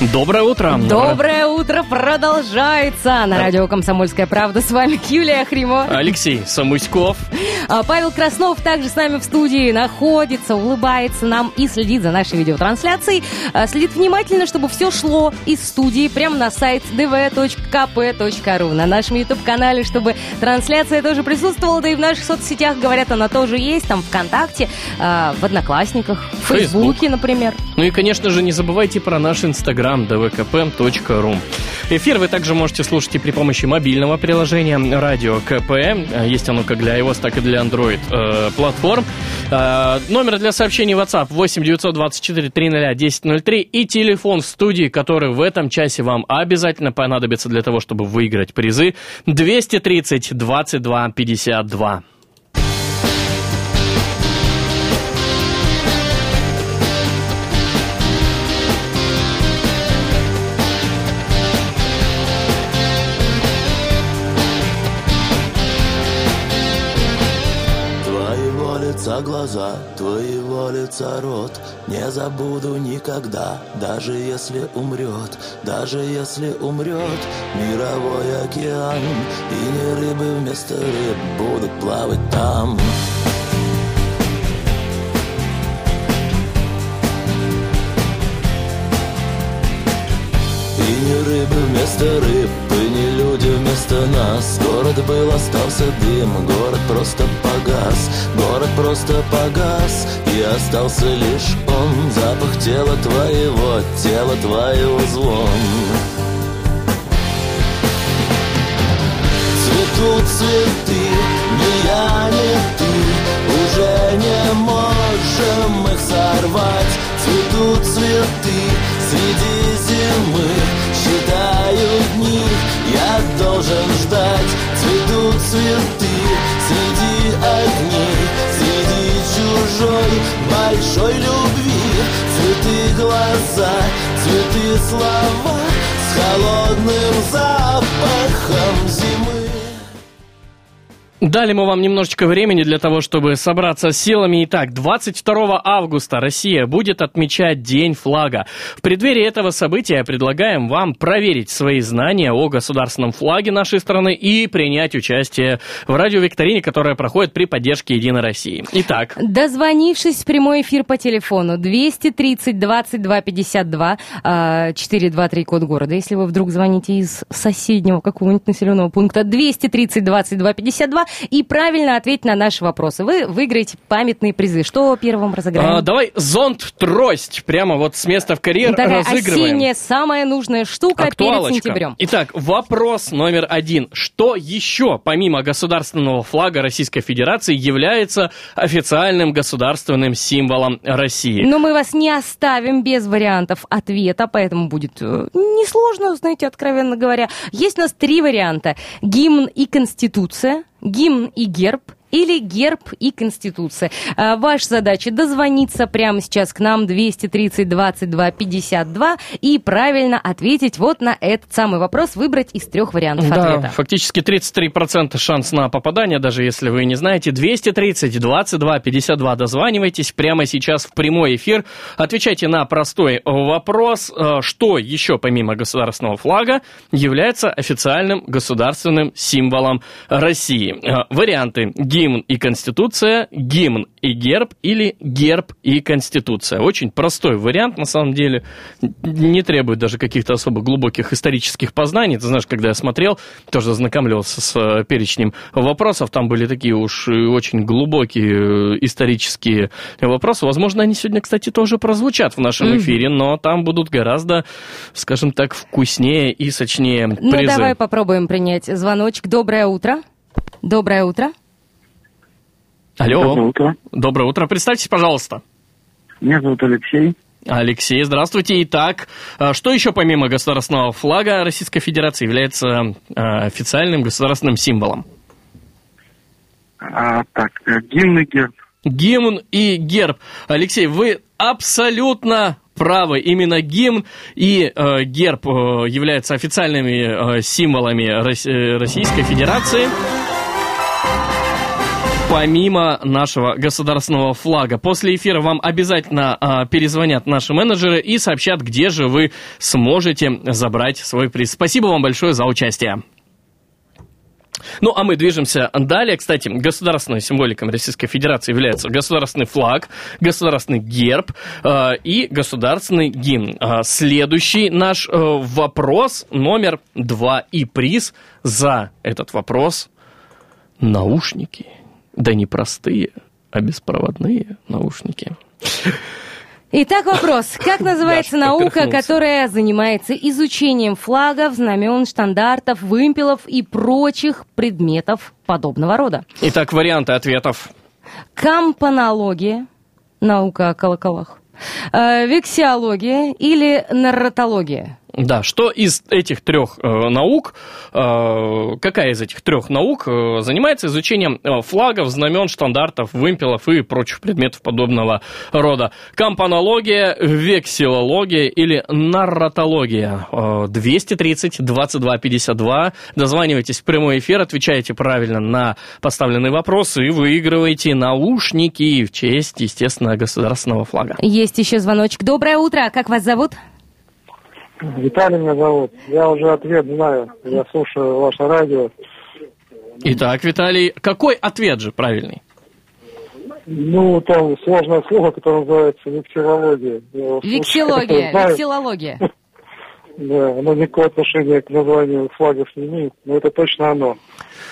Доброе утро. Доброе утро продолжается на радио «Комсомольская правда». С вами Юлия Хримо. Алексей Самуськов. А, Павел Краснов также с нами в студии находится, улыбается нам и следит за нашей видеотрансляцией. А, Следит внимательно, чтобы все шло из студии прямо на сайт dv.kp.ru. На нашем YouTube-канале, чтобы трансляция тоже присутствовала, да и в наших соцсетях, говорят, она тоже есть, там ВКонтакте, а, в Одноклассниках, в. Фейсбуке, например. Ну и, конечно же, не забывайте про наш инстаграм dvkp.ru. Эфир вы также можете слушать и при помощи мобильного приложения Радио КП. Есть оно как для iOS, так и для Android э, платформ. Э, номер для сообщений WhatsApp 8 924 300 1003 и телефон в студии, который в этом часе вам обязательно понадобится для того, чтобы выиграть призы 230 22 52. Глаза, твоего лица рот. Не забуду никогда, даже если умрет Даже если умрет мировой океан. И не рыбы вместо рыб будут плавать там не рыбы вместо рыб, и не люди вместо нас. Город был, остался дым, город просто погас. Город просто погас, и остался лишь он. Запах тела твоего, тела твоего звон. Цветут цветы, ни я, ни ты. Уже не можем их сорвать. Цветут цветы среди зимы Считаю дни, я должен ждать Цветут цветы среди огней Среди чужой большой любви. Цветы глаза, цветы слова С холодным запахом зимы Дали мы вам немножечко времени для того, чтобы собраться силами. Итак, 22 августа Россия будет отмечать День флага. В преддверии этого события предлагаем вам проверить свои знания о государственном флаге нашей страны и принять участие в радиовикторине, которая проходит при поддержке Единой России. Итак, Дозвонившись в прямой эфир по телефону 230 22 52 а, 423 код города, если вы вдруг звоните из соседнего какого-нибудь населенного пункта 230 22 52 и правильно ответить на наши вопросы, вы выиграете памятные призы. Что первым разыграем? а, давай зонт-трость прямо вот с места в карьер Такая разыгрываем. осенняя самая нужная штука перед Актуалочка. сентябрем. Итак, вопрос номер один. Что еще, помимо государственного флага Российской Федерации, является официальным государственным символом России? Но мы вас не оставим без вариантов ответа, поэтому будет э, несложно, знаете, откровенно говоря. Есть у нас три варианта. Гимн и Конституция, гимн и герб, или герб и Конституция. А, Ваша задача дозвониться прямо сейчас к нам 230 22 52 и правильно ответить вот на этот самый вопрос, выбрать из трех вариантов Да, ответа. фактически 33% шанс на попадание, даже если вы не знаете. 230 22 52 дозванивайтесь прямо сейчас в прямой эфир. Отвечайте на простой вопрос, э, что еще помимо государственного флага является официальным государственным символом России. Э, Варианты гимн и конституция, гимн и герб или герб и конституция. Очень простой вариант, на самом деле, не требует даже каких-то особо глубоких исторических познаний. Ты знаешь, когда я смотрел, тоже ознакомливался с э, перечнем вопросов, там были такие уж очень глубокие э, исторические вопросы. Возможно, они сегодня, кстати, тоже прозвучат в нашем эфире, но там будут гораздо, скажем так, вкуснее и сочнее Ну, призы. давай попробуем принять звоночек. Доброе утро. Доброе утро. Алло. Доброе утро. Доброе утро. Представьтесь, пожалуйста. Меня зовут Алексей. Алексей, здравствуйте. Итак, а, что еще помимо государственного флага Российской Федерации является а, официальным государственным символом? А, так, э, гимн и герб. Гимн и герб. Алексей, вы абсолютно правы. Именно гимн и э, герб э, являются официальными э, символами Рос- э, Российской Федерации. Помимо нашего государственного флага. После эфира вам обязательно э, перезвонят наши менеджеры и сообщат, где же вы сможете забрать свой приз. Спасибо вам большое за участие. Ну, а мы движемся далее. Кстати, государственной символикой Российской Федерации является государственный флаг, государственный герб э, и государственный гимн. Э, следующий наш э, вопрос номер два и приз за этот вопрос наушники. Да не простые, а беспроводные наушники. Итак, вопрос. Как называется Даш, наука, поперхнулся. которая занимается изучением флагов, знамен, штандартов, вымпелов и прочих предметов подобного рода? Итак, варианты ответов. Кампанология, наука о колоколах, э, вексиология или нарратология? Да, что из этих трех э, наук, э, какая из этих трех наук э, занимается изучением э, флагов, знамен, штандартов, вымпелов и прочих предметов подобного рода? Кампанология, вексилология или нарратология? Э, 230 22 52. Дозванивайтесь в прямой эфир, отвечаете правильно на поставленный вопрос и выигрываете наушники в честь, естественно, государственного флага. Есть еще звоночек. Доброе утро. Как вас зовут? Виталий меня зовут. Я уже ответ знаю. Я слушаю ваше радио. Итак, Виталий, какой ответ же правильный? Ну, там сложное слово, которое называется вексилология. Я его слушаю, Вексилогия, знаю. вексилология. Да, оно никакого отношения к названию флагов не имеет, но это точно оно.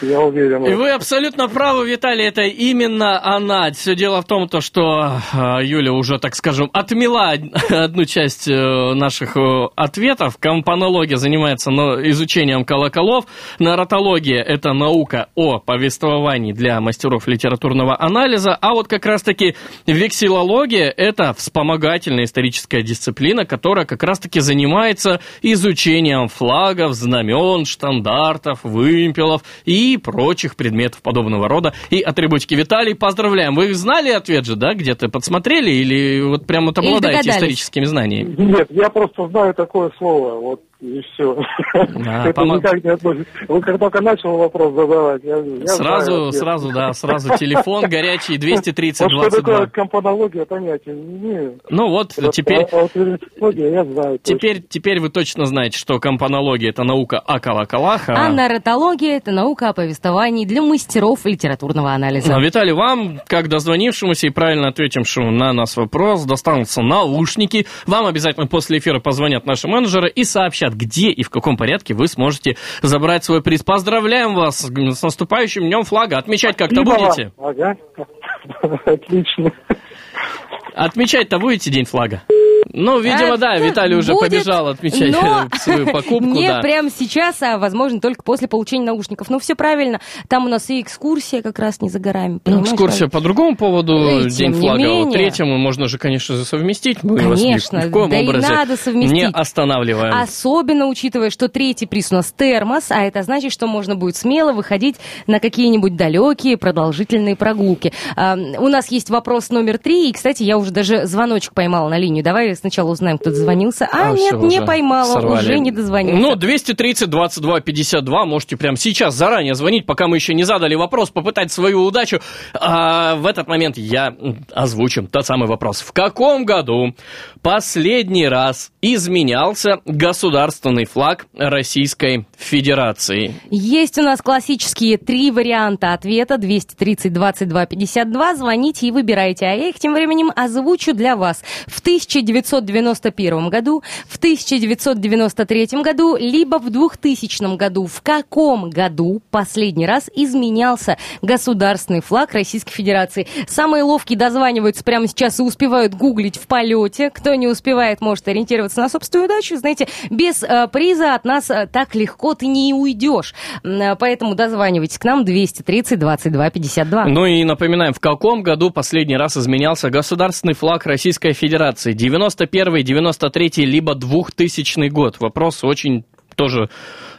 Я уверен. И вы абсолютно правы, Виталий, это именно она. Все дело в том, то, что э, Юля уже, так скажем, отмела одну часть э, наших э, ответов. Компонология занимается изучением колоколов. Нарратология – это наука о повествовании для мастеров литературного анализа. А вот как раз-таки вексилология – это вспомогательная историческая дисциплина, которая как раз-таки занимается изучением флагов, знамен, штандартов, вымпелов и прочих предметов подобного рода и атрибутики. Виталий, поздравляем. Вы знали ответ же, да, где-то подсмотрели или вот прям вот обладаете историческими знаниями? Нет, я просто знаю такое слово, вот и все. Да, это помо- никак не относится. Вы как только начал вопрос задавать, я, я знаю Сразу, ответ. сразу, да, сразу телефон горячий 230 Вот что такое 22. компонология, понятия не имею. Ну вот, Вот, теперь, А, а я знаю. точно. теперь, теперь вы точно знаете, что компонология – это наука о колоколах, А а... нарратология – это наука о повествовании для мастеров литературного анализа. А, Виталий, вам, как дозвонившемуся и правильно ответившему на нас вопрос, достанутся наушники. Вам обязательно после эфира позвонят наши менеджеры и сообщат, где и в каком порядке вы сможете забрать свой приз. Поздравляем вас с наступающим Днем флага. Отмечать как-то будете? Ага. Отлично. Отмечать-то будете День флага? Ну, видимо, А, да, Виталий уже будет, побежал отмечать но свою покупку. Не да. прямо сейчас, а возможно только после получения наушников. Ну, все правильно. Там у нас и экскурсия как раз не за горами. Ну, экскурсия по другому поводу, Ну, и День флага. Вот менее. третьему можно же, конечно же, совместить. Мы вас ни- Конечно, в коем да и образе надо совместить. не останавливаем. Особенно учитывая, что третий приз у нас термос, а это значит, что можно будет смело выходить на какие-нибудь далекие продолжительные прогулки. А, у нас есть вопрос номер три, и, кстати, я уже даже звоночек поймала на линию. Давай сначала узнаем, кто дозвонился. А, А, нет, не поймала, сорвали. уже не дозвонился. Ну, 230 22 52, можете прямо сейчас заранее звонить, пока мы еще не задали вопрос, попытать свою удачу. А в этот момент я озвучу тот самый вопрос. В каком году последний раз изменялся государственный флаг Российской Федерации? Есть у нас классические три варианта ответа. 230 22 52. Звоните и выбирайте. А я их тем временем озвучу для вас. В 1991 году, в 1993 году, либо в 2000 году. В каком году последний раз изменялся государственный флаг Российской Федерации? Самые ловкие дозваниваются прямо сейчас и успевают гуглить в полете. Кто не успевает, может ориентироваться на собственную удачу. Знаете, без э, приза от нас э, так легко ты не уйдешь. Э, Поэтому дозванивайтесь к нам 230 22 52. Ну и напоминаем, в каком году последний раз изменялся государственный флаг Российской Федерации? 91 93 либо 2000 год? Вопрос очень тоже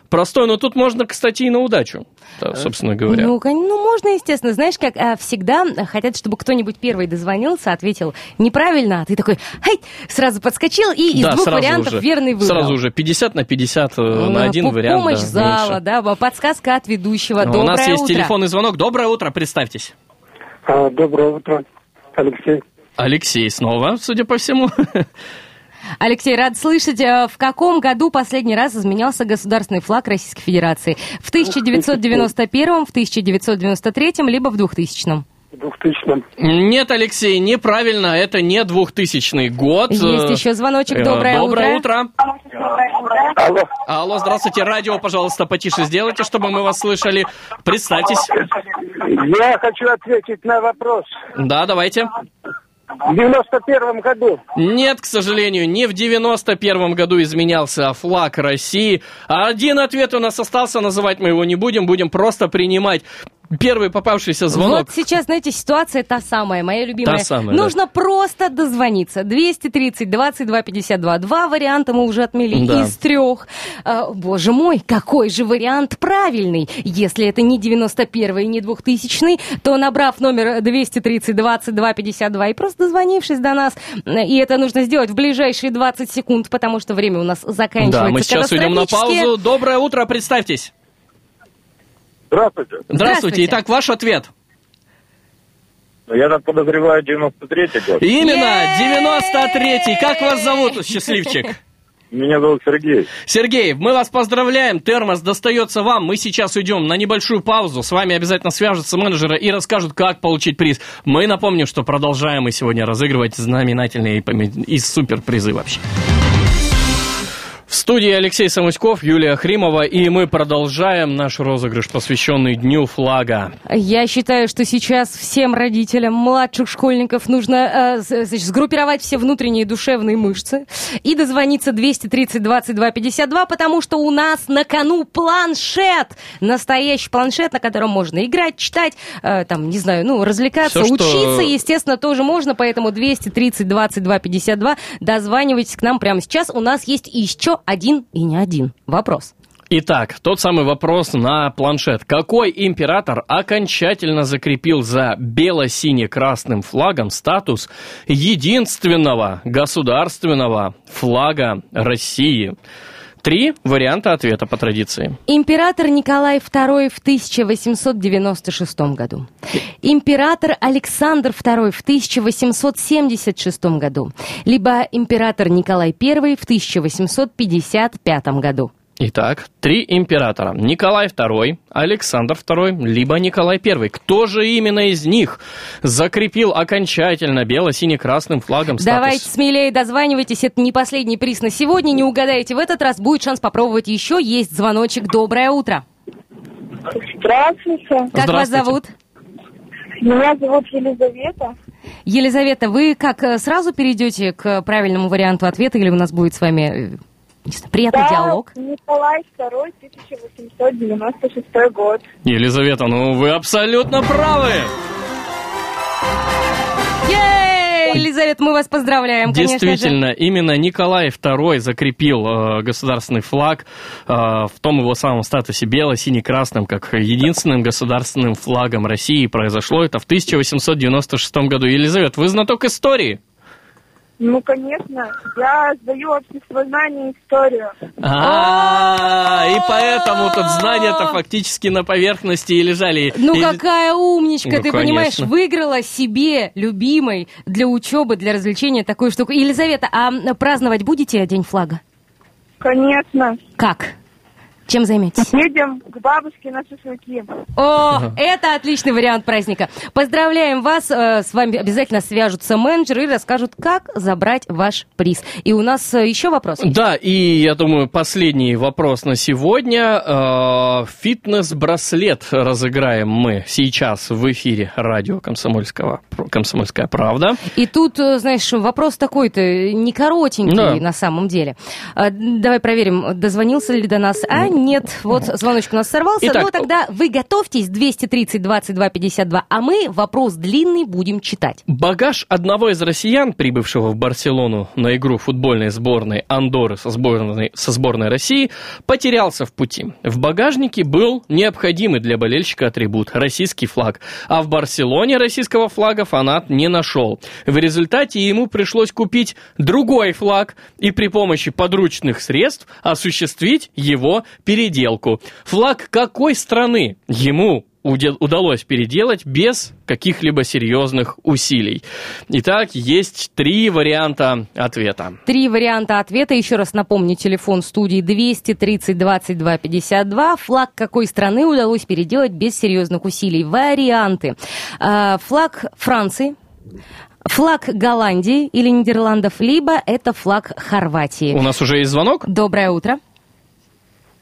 Простой, но тут можно, кстати, и на удачу, да, собственно говоря. Ну, ну, можно, естественно. Знаешь, как а, всегда хотят, чтобы кто-нибудь первый дозвонился, ответил неправильно, а ты такой, ай, сразу подскочил и из Да, двух вариантов уже, верный выбрал. Сразу уже 50 на 50 э, Ну, на один по- вариант. Помощь да, зала, меньше. да, подсказка от ведущего. У Доброе нас есть утро. телефонный звонок. Доброе утро, представьтесь. А, доброе утро, Алексей. Алексей снова, судя по всему. Алексей, рад слышать. э, В каком году последний раз изменялся государственный флаг Российской Федерации? В 1991, в 1993, либо в 2000? В 2000 Нет, Алексей, неправильно, это не 2000 год. Есть еще звоночек. э, Доброе, Доброе утро. Алло. Алло, здравствуйте. Радио, пожалуйста, потише сделайте, чтобы мы вас слышали. Представьтесь. Я хочу ответить на вопрос. Да, давайте. В 91 году Нет, к сожалению, не в 91 году изменялся флаг России. А Один ответ у нас остался, называть мы его не будем, будем просто принимать первый попавшийся звонок. Вот сейчас, знаете, ситуация та самая, моя любимая. Та самая, да. Нужно просто дозвониться. 230 22 52. Два варианта мы уже отмели Да. из трех. А, боже мой, какой же вариант правильный? Если это не 91 и не 2000, то набрав номер 230 22 52 и просто дозвонившись до нас, и это нужно сделать в ближайшие 20 секунд, потому что время у нас заканчивается Да, мы сейчас уйдем на паузу. Доброе утро, представьтесь. Здравствуйте. Здравствуйте. Здравствуйте. Итак, ваш ответ. Я так подозреваю 93-й год. Именно 93-й. Как вас зовут, счастливчик? Меня зовут Сергей. Сергей, мы вас поздравляем, термос достается вам. Мы сейчас уйдем на небольшую паузу. С вами обязательно свяжутся менеджеры и расскажут, как получить приз. Мы напомним, что продолжаем мы сегодня разыгрывать знаменательные и супер призы вообще. В студии Алексей Самуськов, Юлия Хримова, и мы продолжаем наш розыгрыш, посвященный Дню флага. Я считаю, что сейчас всем родителям младших школьников нужно э, значит, сгруппировать все внутренние душевные мышцы и дозвониться 230 22 52, потому что у нас на кону планшет. Настоящий планшет, на котором можно играть, читать, э, там, не знаю, ну, развлекаться, что- учиться, естественно, тоже можно, поэтому 230 22 52 дозванивайтесь к нам прямо сейчас. У нас есть еще один и не один вопрос. Итак, тот самый вопрос на планшет. Какой император окончательно закрепил за бело-сине-красным флагом статус единственного государственного флага России? Три варианта ответа по традиции. Император Николай II в 1896 году. Император Александр II в 1876 году. Либо император Николай I в 1855 году. Итак, три императора. Николай II, Александр II, либо Николай I. Кто же именно из них закрепил окончательно бело-сине-красным флагом статус? Давайте смелее дозванивайтесь, это не последний приз на сегодня, не угадаете в этот раз, будет шанс попробовать еще. Есть звоночек, доброе утро. Здравствуйте. Как вас Здравствуйте. зовут? Меня зовут Елизавета. Елизавета, вы как э, сразу перейдете к правильному варианту ответа, или у нас будет с вами э, приятный Да, диалог? Николай II, 1896 год. Елизавета, ну вы абсолютно правы. Елизавета, мы вас поздравляем, конечно же. Действительно, именно Николай II закрепил э, государственный флаг э, в том его самом статусе бело-сине-красным, как единственным государственным флагом России. Произошло это в 1896 году. Елизавета, вы знаток истории? Ну, конечно, я сдаю общество знаний и историю. А, и поэтому тут знания-то фактически на поверхности и лежали. Ну И- какая умничка, Ну, ты понимаешь, выиграла себе, любимой, для учебы, для развлечения такую штуку. Елизавета, а праздновать будете День флага? Конечно. Как? Чем займетесь? Едем к бабушке на шашлыки. О, это отличный вариант праздника. Поздравляем вас. э, С вами обязательно свяжутся менеджеры и расскажут, как забрать ваш приз. И у нас э, еще вопрос. есть. Да, и я думаю, последний вопрос на сегодня. Э, Фитнес-браслет разыграем мы сейчас в эфире радио Комсомольского, «Комсомольская правда». И тут, знаешь, вопрос такой-то не коротенький Да. на самом деле. Давай проверим, дозвонился ли до нас. А, нет. Вот звоночек у нас сорвался. Итак, ну, тогда вы готовьтесь, 230 22 52, а мы вопрос длинный будем читать. Багаж одного из россиян, прибывшего в Барселону на игру футбольной сборной Андоры со сборной, со сборной России, потерялся в пути. В багажнике был необходимый для болельщика атрибут – российский флаг. А в Барселоне российского флага фанат не нашел. В результате ему пришлось купить другой флаг и при помощи подручных средств осуществить его переделку. Флаг какой страны ему удалось переделать без каких-либо серьезных усилий. Итак, есть три варианта ответа. Три варианта ответа. Еще раз напомню, телефон студии 230 22 52. Флаг какой страны удалось переделать без серьезных усилий? Варианты. А, Флаг Франции, флаг Голландии или Нидерландов, либо это флаг Хорватии. У нас уже есть звонок? Доброе утро.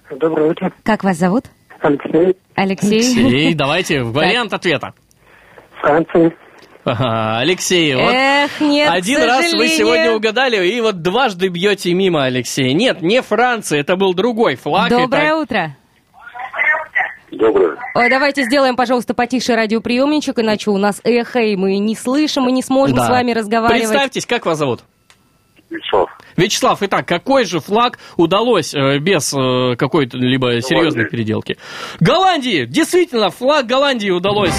Доброе утро. Как вас зовут? Алексей, Алексей. Алексей, давайте вариант ответа. Франция. Ага, Алексей, вот Эх, нет, один раз вы сегодня угадали, и вот дважды бьете мимо, Алексей. Нет, не Франция, это был другой флаг. Доброе это... утро. Доброе. Ой, давайте сделаем, пожалуйста, потише радиоприемничек, иначе у нас эхо, и мы не слышим, и не сможем Да. с вами разговаривать. Представьтесь, как вас зовут? Вячеслав. Вячеслав, итак, какой же флаг удалось э, без э, какой-то либо серьезной переделки? Голландии! Действительно, флаг Голландии удалось.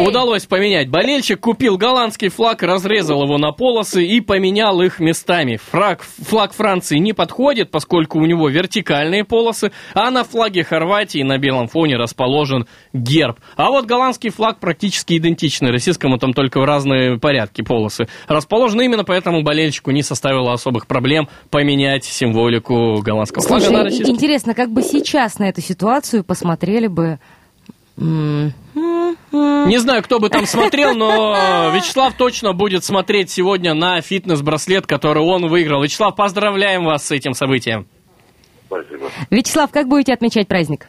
Удалось поменять. Болельщик купил голландский флаг, разрезал его на полосы и поменял их местами. Флаг, флаг Франции не подходит, поскольку у него вертикальные полосы, а на флаге Хорватии на белом фоне расположен герб. А вот голландский флаг практически идентичный российскому, там только в разные порядки полосы. Расположены именно поэтому болельщику не составило особых проблем поменять символику голландского флага Слушай, на российский. интересно, как бы сейчас на эту ситуацию посмотрели бы... м. Не знаю, кто бы там смотрел, но Вячеслав точно будет смотреть сегодня на фитнес-браслет, который он выиграл. Вячеслав, поздравляем вас с этим событием. Спасибо. Вячеслав, как будете отмечать праздник?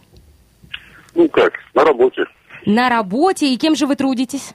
Ну как, на работе. На работе, и кем же вы трудитесь?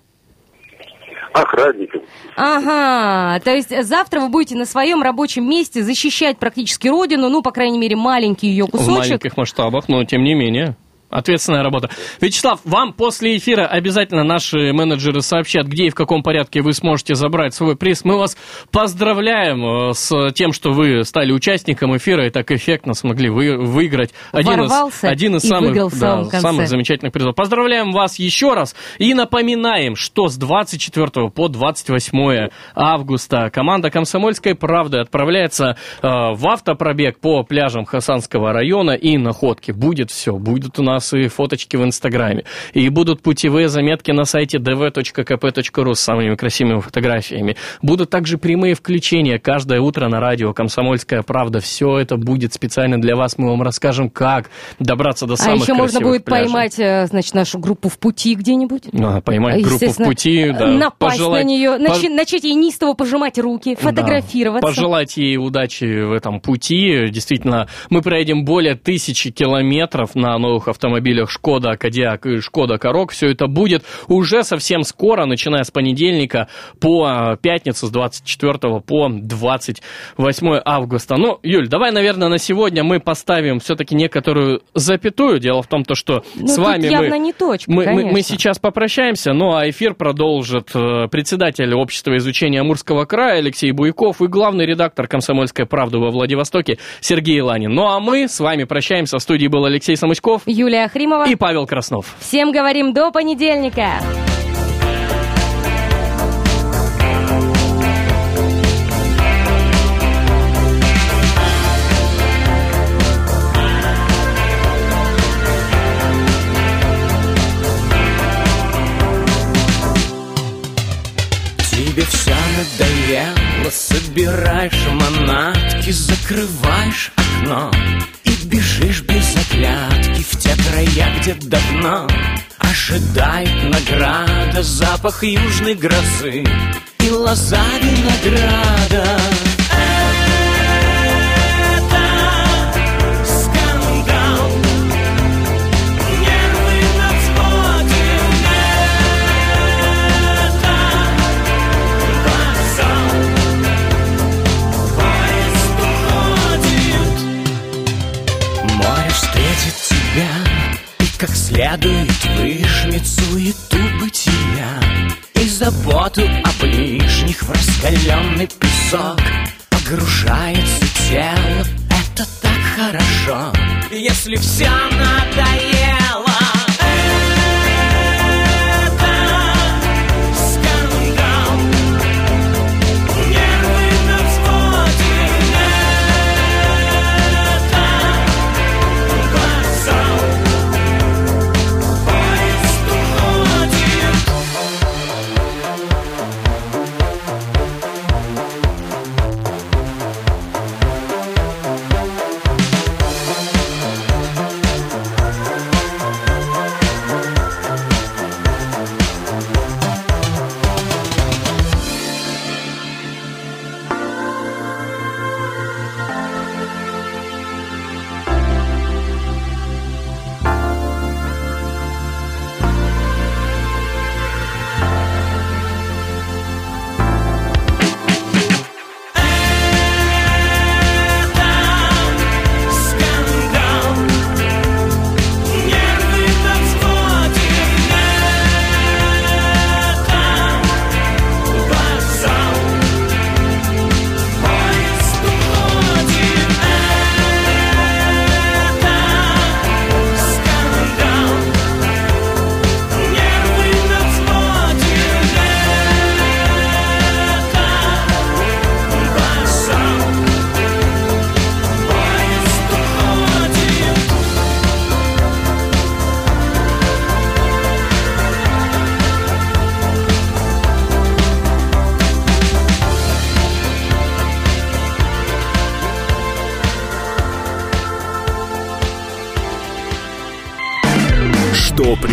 Охранником. Ага, то есть завтра вы будете на своем рабочем месте защищать практически родину, ну, по крайней мере, маленький ее В кусочек. маленьких масштабах, но тем не менее. Ответственная работа. Вячеслав, вам после эфира обязательно наши менеджеры сообщат, где и в каком порядке вы сможете забрать свой приз. Мы вас поздравляем э, с тем, что вы стали участником эфира и так эффектно смогли вы, выиграть один из, один из самых, да, самых замечательных призов. Поздравляем вас еще раз и напоминаем, что с 24 по 28 августа команда «Комсомольской правды» отправляется э, в автопробег по пляжам Хасанского района и находки. Будет все. Будет у нас и фоточки в Инстаграме. И будут путевые заметки на сайте dv.kp.ru с самыми красивыми фотографиями. Будут также прямые включения каждое утро на радио «Комсомольская правда». Все это будет специально для вас. Мы вам расскажем, как добраться до А самых еще можно будет пляжей. поймать, э, значит, нашу группу в пути где-нибудь. А, поймать группу в пути, да, напасть пожелать- на нее, по- начи- начать ей неистово пожимать руки, Да. фотографироваться. Пожелать ей удачи в этом пути. Действительно, мы проедем более тысячи километров на новых автомобилях Шкода Кодиак и Шкода Корок. Все это будет уже совсем скоро, начиная с понедельника по а, пятницу с 24 по 28 августа. Ну, Юль, давай, наверное, на сегодня мы поставим все-таки некоторую запятую. Дело в том, то, что Ну, с вами явно мы... не точка, мы, мы- мы сейчас попрощаемся, ну а эфир продолжит э, председатель общества изучения Амурского края Алексей Буйков и главный редактор «Комсомольской правды» во Владивостоке Сергей Ланин. Ну а мы с вами прощаемся. В студии был Алексей Самуськов Юлия Ахримова. и Павел Краснов. Всем говорим до понедельника. Тебе все надоело, собираешь манатки, закрываешь окно бежишь без оглядки в те края, где давно ожидает награда, запах южной грозы и лоза винограда. Как следует выжмет суету бытия И заботу о ближних в раскаленный песок Погружается тело, это так хорошо. Если все надоело